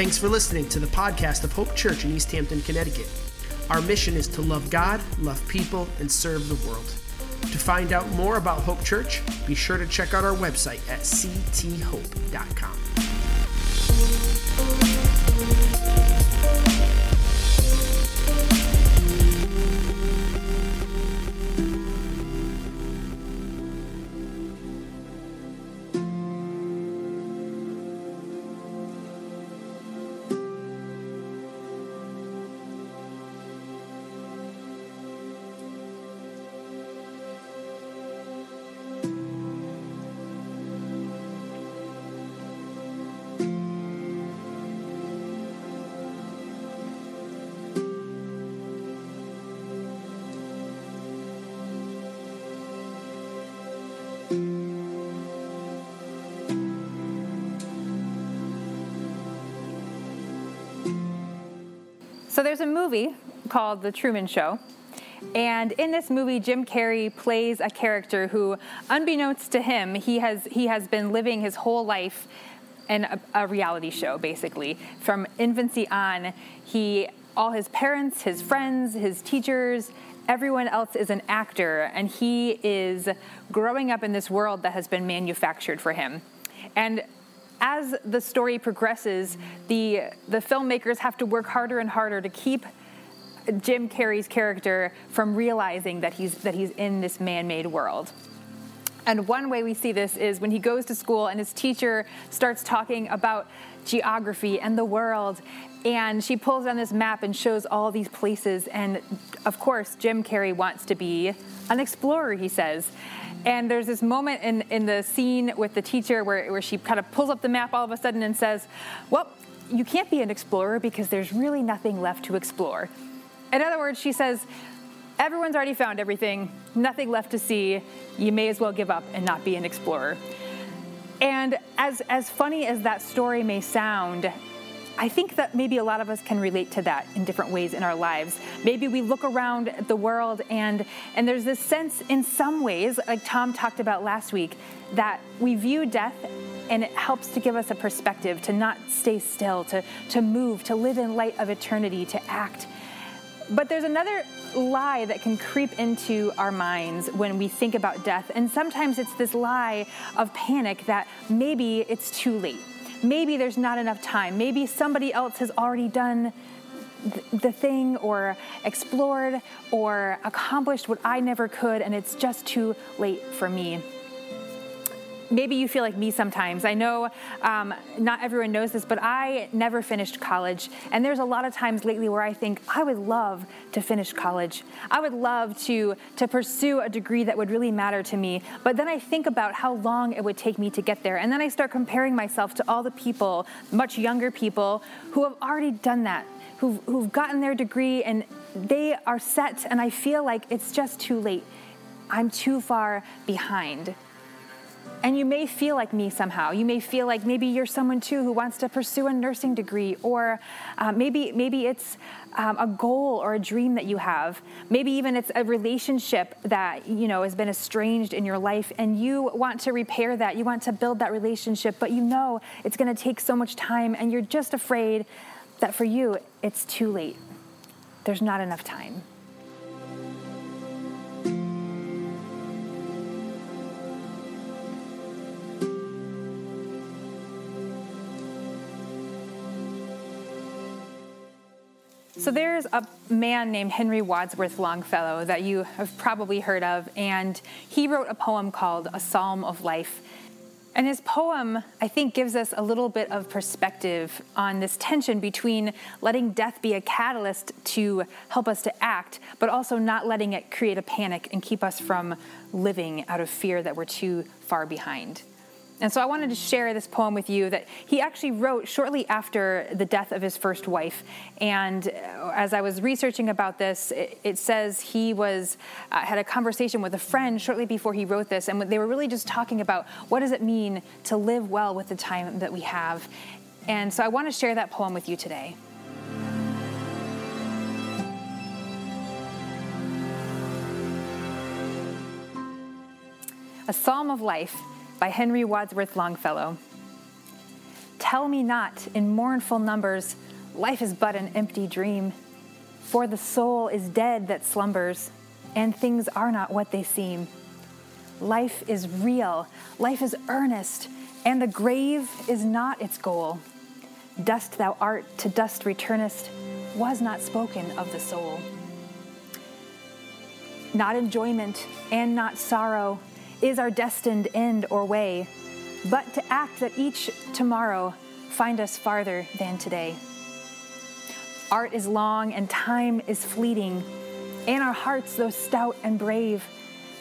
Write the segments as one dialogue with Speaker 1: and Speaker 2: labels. Speaker 1: Thanks for listening to the podcast of Hope Church in East Hampton, Connecticut. Our mission is to love God, love people, and serve the world. To find out more about Hope Church, be sure to check out our website at cthope.com.
Speaker 2: So there's a movie called The Truman Show. And in this movie, Jim Carrey plays a character who, unbeknownst to him, he has, he has been living his whole life in a, a reality show, basically. From infancy on, he, all his parents, his friends, his teachers, everyone else is an actor, and he is growing up in this world that has been manufactured for him. And as the story progresses, the the filmmakers have to work harder and harder to keep Jim Carrey's character from realizing that he's that he's in this man-made world. And one way we see this is when he goes to school and his teacher starts talking about geography and the world. And she pulls down this map and shows all these places. And of course, Jim Carrey wants to be an explorer, he says. And there's this moment in, in the scene with the teacher where, where she kind of pulls up the map all of a sudden and says, Well, you can't be an explorer because there's really nothing left to explore. In other words, she says, Everyone's already found everything, nothing left to see, you may as well give up and not be an explorer. And as, as funny as that story may sound, I think that maybe a lot of us can relate to that in different ways in our lives. Maybe we look around at the world and and there's this sense in some ways, like Tom talked about last week, that we view death and it helps to give us a perspective to not stay still, to, to move, to live in light of eternity, to act. But there's another lie that can creep into our minds when we think about death, and sometimes it's this lie of panic that maybe it's too late maybe there's not enough time. Maybe somebody else has already done the thing or explored or accomplished what I never could, and it's just too late for me maybe you feel like me sometimes. I know um, not everyone knows this, but I never finished college. And there's a lot of times lately where I think, I would love to finish college. I would love to, to pursue a degree that would really matter to me. But then I think about how long it would take me to get there. And then I start comparing myself to all the people, much younger people, who have already done that. Who've, who've gotten their degree and they are set, and I feel like it's just too late. I'm too far behind. And you may feel like me somehow. You may feel like maybe you're someone too who wants to pursue a nursing degree, or uh, maybe maybe it's um, a goal or a dream that you have. Maybe even it's a relationship that you know has been estranged in your life, and you want to repair that. You want to build that relationship, but you know it's going to take so much time, and you're just afraid that for you it's too late. There's not enough time. So there's a man named Henry Wadsworth Longfellow that you have probably heard of, and he wrote a poem called A Psalm of Life. And his poem, I think, gives us a little bit of perspective on this tension between letting death be a catalyst to help us to act, but also not letting it create a panic and keep us from living out of fear that we're too far behind. And so I wanted to share this poem with you that he actually wrote shortly after the death of his first wife. And uh, as I was researching about this, it, it says he was uh, had a conversation with a friend shortly before he wrote this, and they were really just talking about what does it mean to live well with the time that we have. And so I want to share that poem with you today. A Psalm of Life by Henry Wadsworth Longfellow. Tell me not in mournful numbers, life is but an empty dream, for the soul is dead that slumbers, and things are not what they seem. Life is real, life is earnest, and the grave is not its goal. Dust thou art, to dust returnest, was not spoken of the soul. Not enjoyment and not sorrow, is our destined end or way, but to act that each tomorrow find us farther than today. Art is long and time is fleeting, and our hearts, though stout and brave,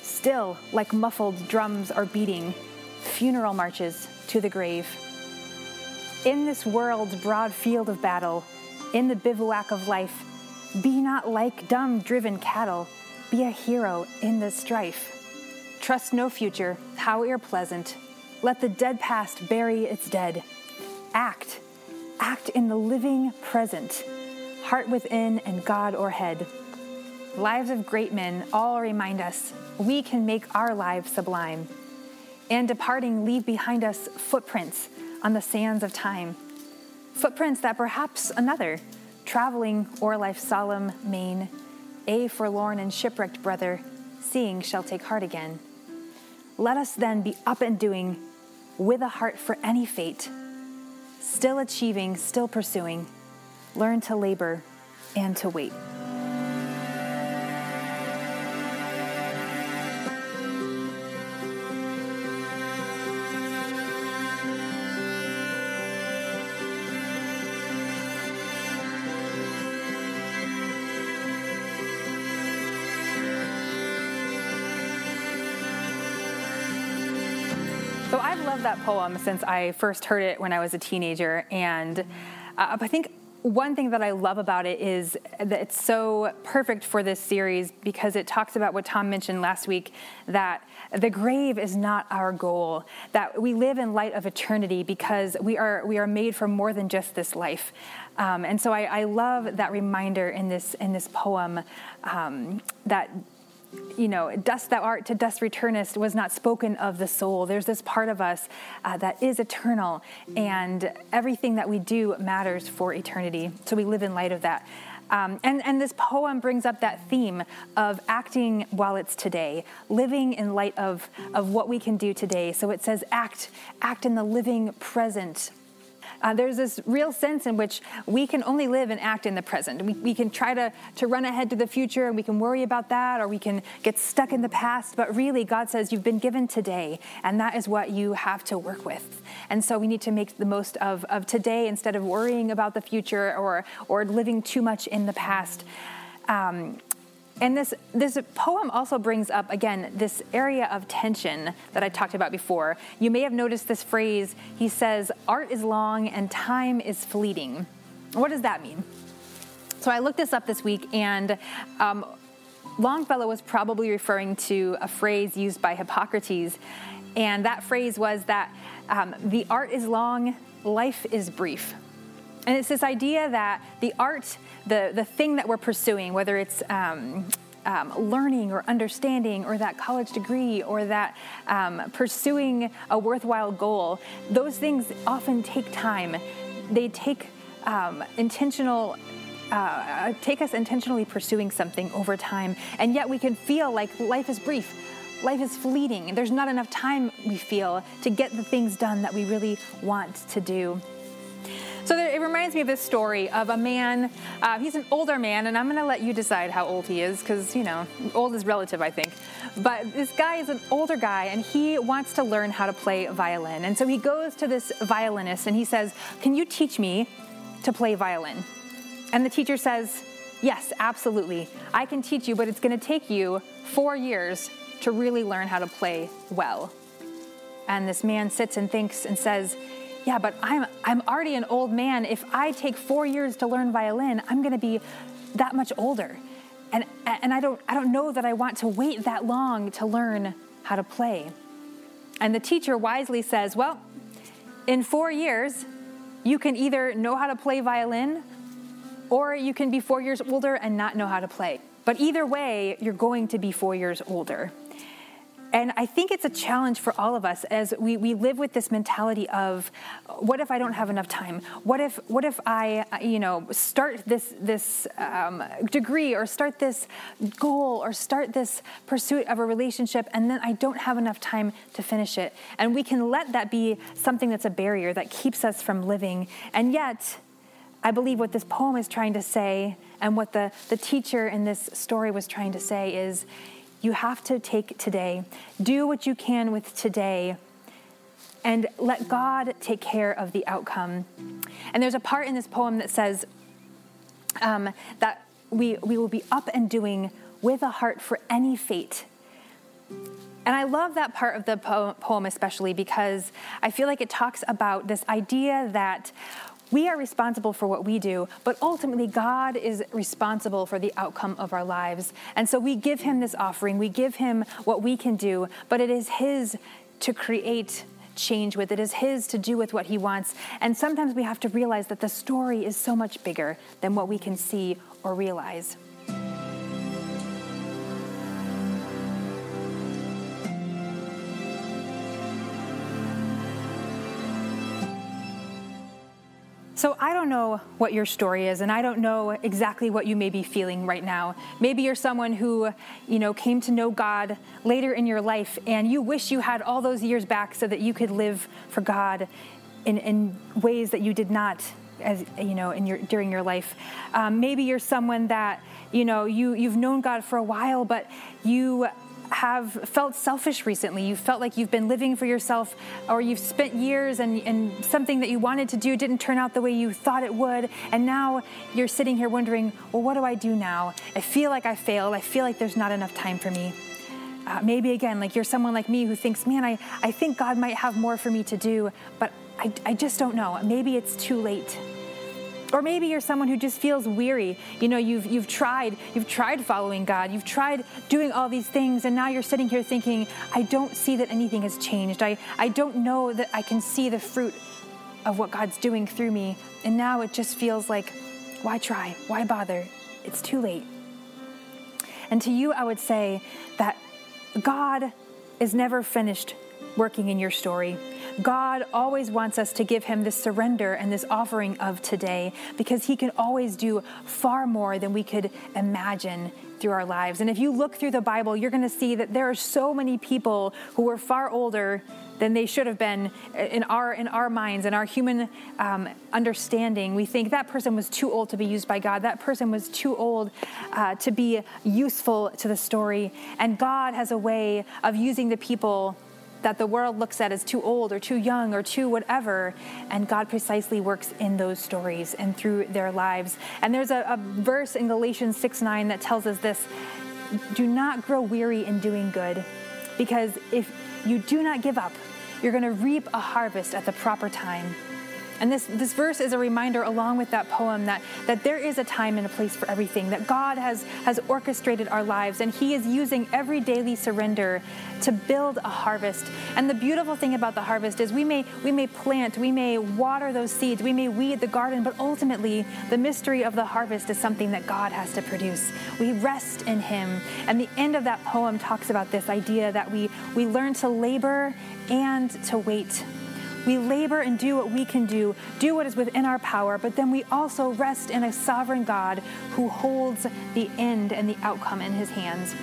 Speaker 2: still like muffled drums are beating funeral marches to the grave. In this world's broad field of battle, in the bivouac of life, be not like dumb driven cattle, be a hero in the strife. Trust no future, how ear pleasant. Let the dead past bury its dead. Act, act in the living present, heart within and God o'erhead. Lives of great men all remind us we can make our lives sublime. And departing, leave behind us footprints on the sands of time. Footprints that perhaps another, traveling o'er life's solemn main, a forlorn and shipwrecked brother, seeing shall take heart again. Let us then be up and doing with a heart for any fate, still achieving, still pursuing. Learn to labor and to wait. So I've loved that poem since I first heard it when I was a teenager. And uh, I think one thing that I love about it is that it's so perfect for this series because it talks about what Tom mentioned last week that the grave is not our goal, that we live in light of eternity because we are, we are made for more than just this life. Um, and so I, I, love that reminder in this, in this poem um, that you know, dust thou art, to dust returnest was not spoken of the soul. There's this part of us uh, that is eternal, and everything that we do matters for eternity. So we live in light of that. Um, and, and this poem brings up that theme of acting while it's today, living in light of, of what we can do today. So it says, act, act in the living present uh, there's this real sense in which we can only live and act in the present. We, we can try to, to run ahead to the future and we can worry about that or we can get stuck in the past. But really, God says you've been given today and that is what you have to work with. And so we need to make the most of, of today instead of worrying about the future or, or living too much in the past. Um, and this this poem also brings up again this area of tension that I talked about before. You may have noticed this phrase. He says, "Art is long and time is fleeting." What does that mean? So I looked this up this week, and um, Longfellow was probably referring to a phrase used by Hippocrates, and that phrase was that um, the art is long, life is brief. And it's this idea that the art, the, the thing that we're pursuing, whether it's um, um, learning or understanding or that college degree or that um, pursuing a worthwhile goal, those things often take time. They take um, intentional uh, uh, take us intentionally pursuing something over time, and yet we can feel like life is brief, life is fleeting, and there's not enough time we feel to get the things done that we really want to do. So there, it reminds me of this story of a man. Uh, he's an older man, and I'm going to let you decide how old he is because, you know, old is relative, I think. But this guy is an older guy, and he wants to learn how to play violin. And so he goes to this violinist and he says, Can you teach me to play violin? And the teacher says, Yes, absolutely. I can teach you, but it's going to take you four years to really learn how to play well. And this man sits and thinks and says, yeah, but I'm, I'm already an old man. If I take four years to learn violin, I'm going to be that much older. And, and I, don't, I don't know that I want to wait that long to learn how to play. And the teacher wisely says, Well, in four years, you can either know how to play violin or you can be four years older and not know how to play. But either way, you're going to be four years older and I think it's a challenge for all of us as we, we live with this mentality of what if I don't have enough time? What if what if I you know start this this um, degree or start this goal or start this pursuit of a relationship and then I don't have enough time to finish it? And we can let that be something that's a barrier that keeps us from living. And yet, I believe what this poem is trying to say and what the, the teacher in this story was trying to say is you have to take today. Do what you can with today and let God take care of the outcome. And there's a part in this poem that says um, that we, we will be up and doing with a heart for any fate. And I love that part of the poem, especially because I feel like it talks about this idea that we are responsible for what we do, but ultimately, God is responsible for the outcome of our lives. And so we give Him this offering, we give Him what we can do, but it is His to create change with. It is His to do with what He wants. And sometimes we have to realize that the story is so much bigger than what we can see or realize. So I don't know what your story is, and I don't know exactly what you may be feeling right now. Maybe you're someone who, you know, came to know God later in your life, and you wish you had all those years back so that you could live for God in, in ways that you did not as you know in your during your life um, maybe you're someone that you know you you've known god for a while but you have felt selfish recently. You felt like you've been living for yourself, or you've spent years and, and something that you wanted to do didn't turn out the way you thought it would. And now you're sitting here wondering, well, what do I do now? I feel like I failed. I feel like there's not enough time for me. Uh, maybe again, like you're someone like me who thinks, man, I, I think God might have more for me to do, but I, I just don't know. Maybe it's too late. Or maybe you're someone who just feels weary. You know, you've you've tried, you've tried following God, you've tried doing all these things, and now you're sitting here thinking, I don't see that anything has changed. I, I don't know that I can see the fruit of what God's doing through me. And now it just feels like, why try? Why bother? It's too late. And to you, I would say that God is never finished working in your story. God always wants us to give Him this surrender and this offering of today because He can always do far more than we could imagine through our lives. And if you look through the Bible, you're going to see that there are so many people who were far older than they should have been in our in our minds and our human um, understanding. We think that person was too old to be used by God. That person was too old uh, to be useful to the story. And God has a way of using the people that the world looks at as too old or too young or too whatever. And God precisely works in those stories and through their lives. And there's a, a verse in Galatians 6 9 that tells us this do not grow weary in doing good, because if you do not give up, you're going to reap a harvest at the proper time. And this, this verse is a reminder, along with that poem, that, that there is a time and a place for everything, that God has, has orchestrated our lives, and He is using every daily surrender to build a harvest. And the beautiful thing about the harvest is we may, we may plant, we may water those seeds, we may weed the garden, but ultimately, the mystery of the harvest is something that God has to produce. We rest in Him. And the end of that poem talks about this idea that we, we learn to labor and to wait we labor and do what we can do, do what is within our power, but then we also rest in a sovereign God who holds the end and the outcome in his hands.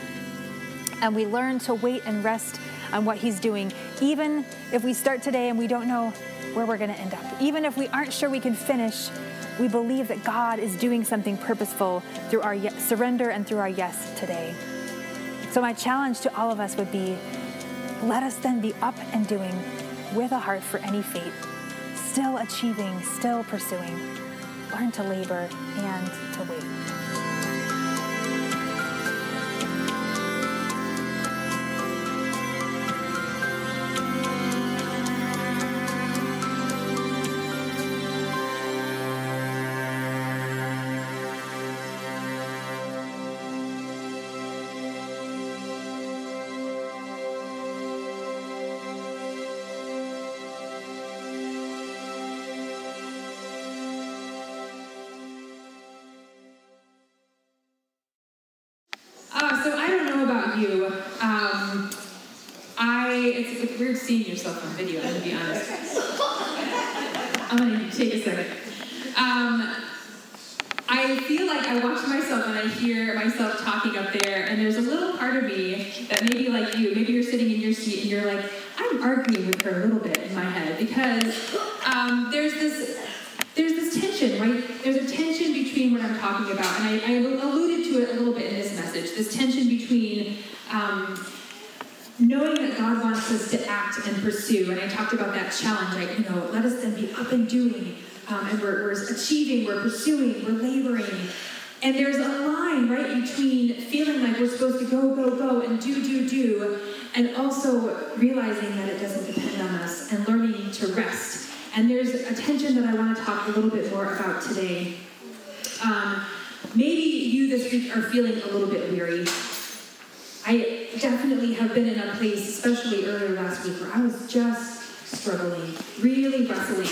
Speaker 2: And we learn to wait and rest on what he's doing, even if we start today and we don't know where we're going to end up. Even if we aren't sure we can finish, we believe that God is doing something purposeful through our yes, surrender and through our yes today. So, my challenge to all of us would be let us then be up and doing with a heart for any fate, still achieving, still pursuing. Learn to labor and to wait. about you. Maybe you're sitting in your seat and you're like, I'm arguing with her a little bit in my head because um, there's this there's this tension, right? There's a tension between what I'm talking about, and I, I alluded to it a little bit in this message. This tension between um, knowing that God wants us to act and pursue, and I talked about that challenge. Like you know, let us then be up and doing, um, and we're, we're achieving, we're pursuing, we're laboring. And there's a line, right, between feeling like we're supposed to go, go, go, and do, do, do, and also realizing that it doesn't depend on us and learning to rest. And there's a tension that I want to talk a little bit more about today. Um, maybe you this week are feeling a little bit weary. I definitely have been in a place, especially earlier last week, where I was just struggling, really wrestling.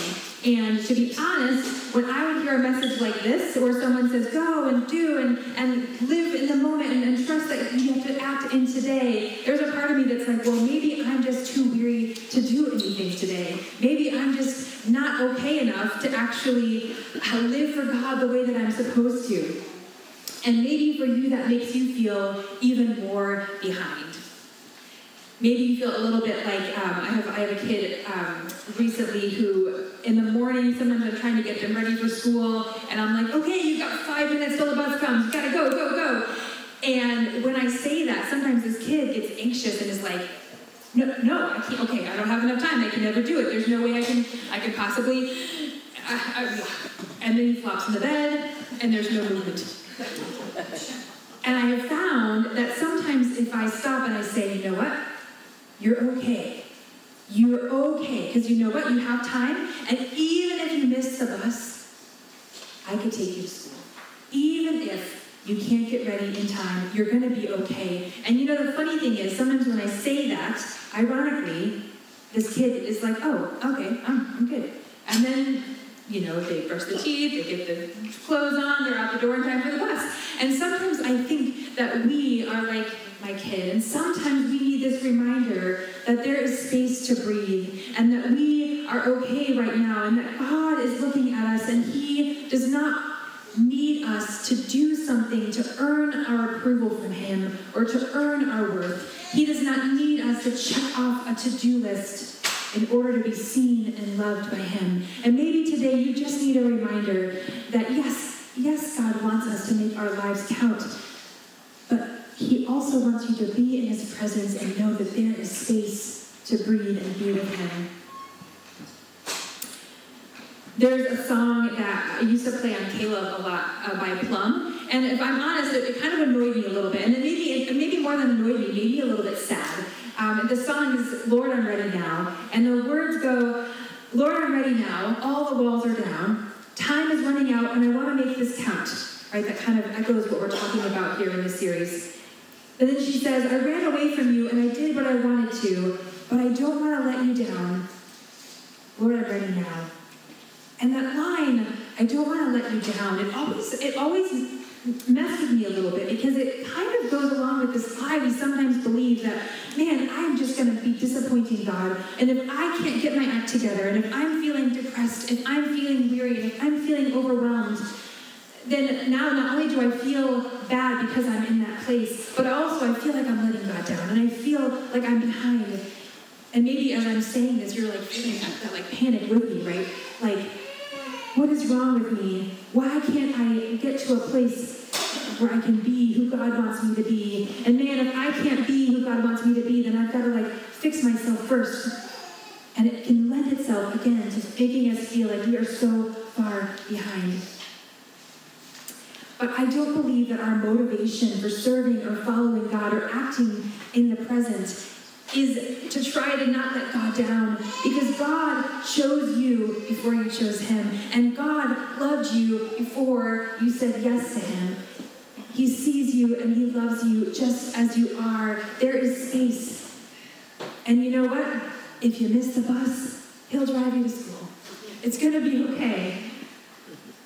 Speaker 2: And to be honest, when I would hear a message like this, or someone says, go and do and, and live in the moment and, and trust that you have to act in today, there's a part of me that's like, well, maybe I'm just too weary to do anything today. Maybe I'm just not okay enough to actually uh, live for God the way that I'm supposed to. And maybe for you, that makes you feel even more behind maybe you feel a little bit like um, I have I have a kid um, recently who in the morning sometimes I'm trying to get them ready for school and I'm like okay you have got five minutes till the bus comes you gotta go go go and when I say that sometimes this kid gets anxious and is like no no I can't okay I don't have enough time I can never do it there's no way I can I could possibly I, I, and then he flops in the bed and there's no movement. and I have found that sometimes if I stop and I say, you know what, you're okay. You're okay. Because you know what? You have time. And even if you miss the bus, I could take you to school. Even if you can't get ready in time, you're going to be okay. And you know, the funny thing is, sometimes when I say that, ironically, this kid is like, oh, okay, I'm, I'm good. And then, you know, they brush the teeth, they get the clothes on, they're out the door in time for the bus. And sometimes I think that we are like my kid. And sometimes we need this reminder that there is space to breathe and that we are okay right now and that God is looking at us and He does not need us to do something to earn our approval from Him or to earn our worth. He does not need us to check off a to do list in order to be seen and loved by Him. And maybe today you just need a reminder that yes, yes, God wants us to make our lives count, but he also wants you to be in His presence and know that there is space to breathe and be with Him. There's a song that I used to play on K-LOVE a lot uh, by Plumb, and if I'm honest, it, it, kind of annoyed me a little bit, and it maybe it maybe more than annoyed me, maybe a little bit sad. Um, the song is "Lord, I'm Ready Now," and the words go, "Lord, I'm ready now. All the walls are down. Time is running out, and I want to make this count." Right, that kind of echoes what we're talking about here in this series. And then she says, I ran away from you and I did what I wanted to, but I don't want to let you down. Lord, I'm ready now. And that line, I don't want to let you down, it always, it always messed with me a little bit because it kind of goes along with this lie we sometimes believe that, man, I'm just going to be disappointing God. And if I can't get my act together, and if I'm feeling depressed, and I'm feeling weary, and if I'm feeling overwhelmed, then now not only do I feel bad because I'm in that place, but also I feel like I'm letting God down and I feel like I'm behind. And maybe as I'm saying this, you're like feeling that, that like panic with me, right? Like, what is wrong with me? Why can't I get to a place where I can be who God wants me to be? And man, if I can't be who God wants me to be, then I've got to like fix myself first. And it can lend itself again to making us feel like we are so far behind. But I don't believe that our motivation for serving or following God or acting in the present is to try to not let God down because God chose you before you chose Him, and God loved you before you said yes to Him. He sees you and He loves you just as you are. There is space. And you know what? If you miss the bus, He'll drive you to school. It's going to be okay.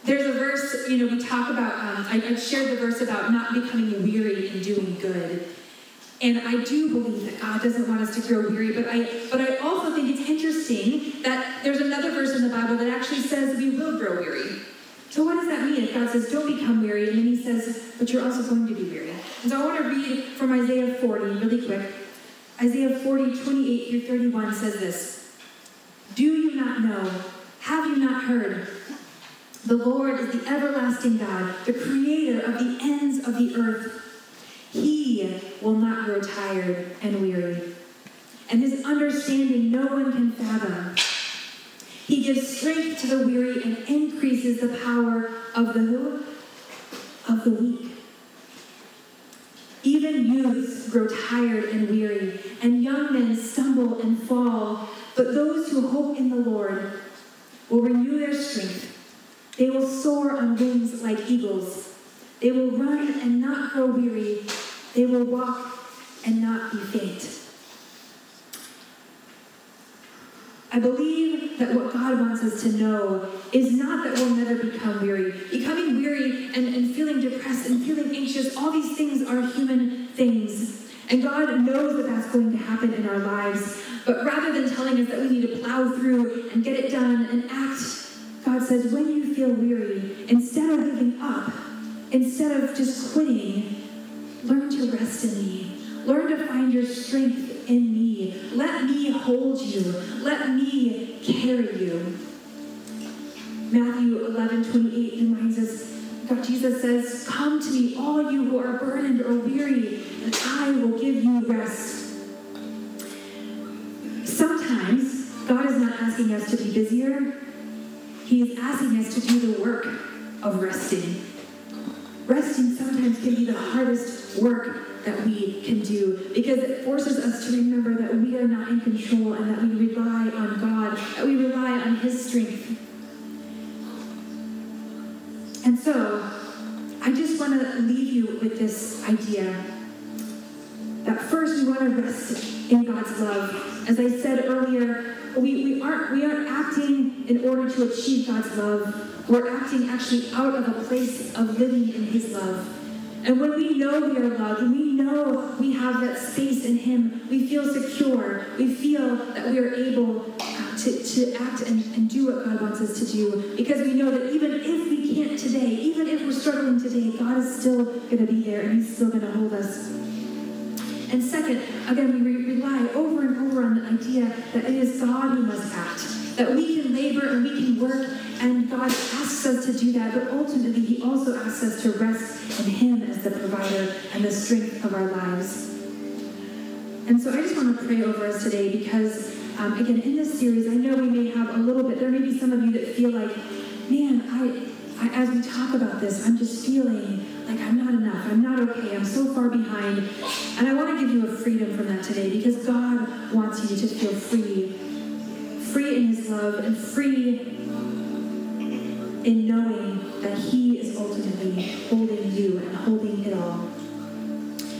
Speaker 2: There's a verse, you know, we talk about, um, I, I shared the verse about not becoming weary in doing good. And I do believe that God doesn't want us to grow weary, but I but I also think it's interesting that there's another verse in the Bible that actually says we will grow weary. So what does that mean if God says don't become weary, and then he says, but you're also going to be weary? And so I want to read from Isaiah 40 really quick. Isaiah 40, 28 through 31 says this. Do you not know? Have you not heard? The Lord is the everlasting God, the creator of the ends of the earth. He will not grow tired and weary, and his understanding no one can fathom. He gives strength to the weary and increases the power of the who? Of the weak. Even youths grow tired and weary, and young men stumble and fall. But those who hope in the Lord will renew their strength. They will soar on wings like eagles. They will run and not grow weary. They will walk and not be faint. I believe that what God wants us to know is not that we'll never become weary. Becoming weary and, and feeling depressed and feeling anxious, all these things are human things. And God knows that that's going to happen in our lives. But rather than telling us that we need to plow through and get it done and act God says, when you feel weary, instead of giving up, instead of just quitting, learn to rest in me. Learn to find your strength in me. Let me hold you. Let me carry you. Matthew 11, 28 reminds us Jesus says, Come to me, all you who are burdened or weary, and I will give you rest. Sometimes God is not asking us to be busier, he is asking us to do the work of resting. Resting sometimes can be the hardest work that we can do because it forces us to remember that we are not in control and that we rely on God, that we rely on His strength. And so, I just want to leave you with this idea that first we want to rest in God's love. As I said earlier, we, we, aren't, we aren't acting in order to achieve God's love, we're acting actually out of a place of living in His love. And when we know we are loved, when we know we have that space in Him, we feel secure. We feel that we are able to, to act and, and do what God wants us to do because we know that even if we can't today, even if we're struggling today, God is still going to be there and He's still going to hold us. And second, again, we re- rely over and over on the idea that it is God who must act that we can labor and we can work, and God asks us to do that, but ultimately, He also asks us to rest in Him as the provider and the strength of our lives. And so I just want to pray over us today because, um, again, in this series, I know we may have a little bit, there may be some of you that feel like, man, I, I as we talk about this, I'm just feeling like I'm not enough, I'm not okay, I'm so far behind. And I want to give you a freedom from that today because God wants you to feel free in his love and free in knowing that he is ultimately holding you and holding it all.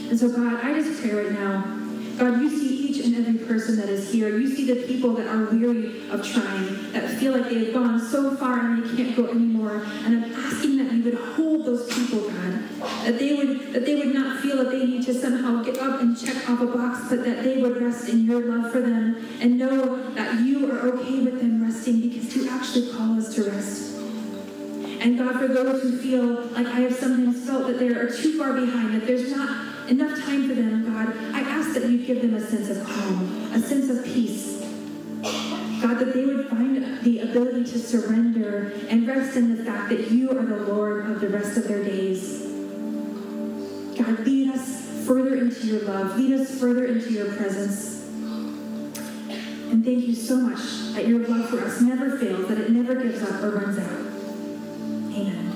Speaker 2: And so, God, I just pray right now. God, you see each and every person that is here. You see the people that are weary of trying, that feel like they have gone so far and they can't go anymore. And I'm asking that you would hold those people, God that they would that they would not feel that they need to somehow get up and check off a box, but that they would rest in your love for them and know that you are okay with them resting because you actually call us to rest. And God, for those who feel like I have sometimes felt that they are too far behind, that there's not enough time for them, God, I ask that you give them a sense of calm, a sense of peace. God, that they would find the ability to surrender and rest in the fact that you are the Lord of the rest of their days lead us further into your love. Lead us further into your presence. And thank you so much that your love for us never fails, that it never gives up or runs out. Amen.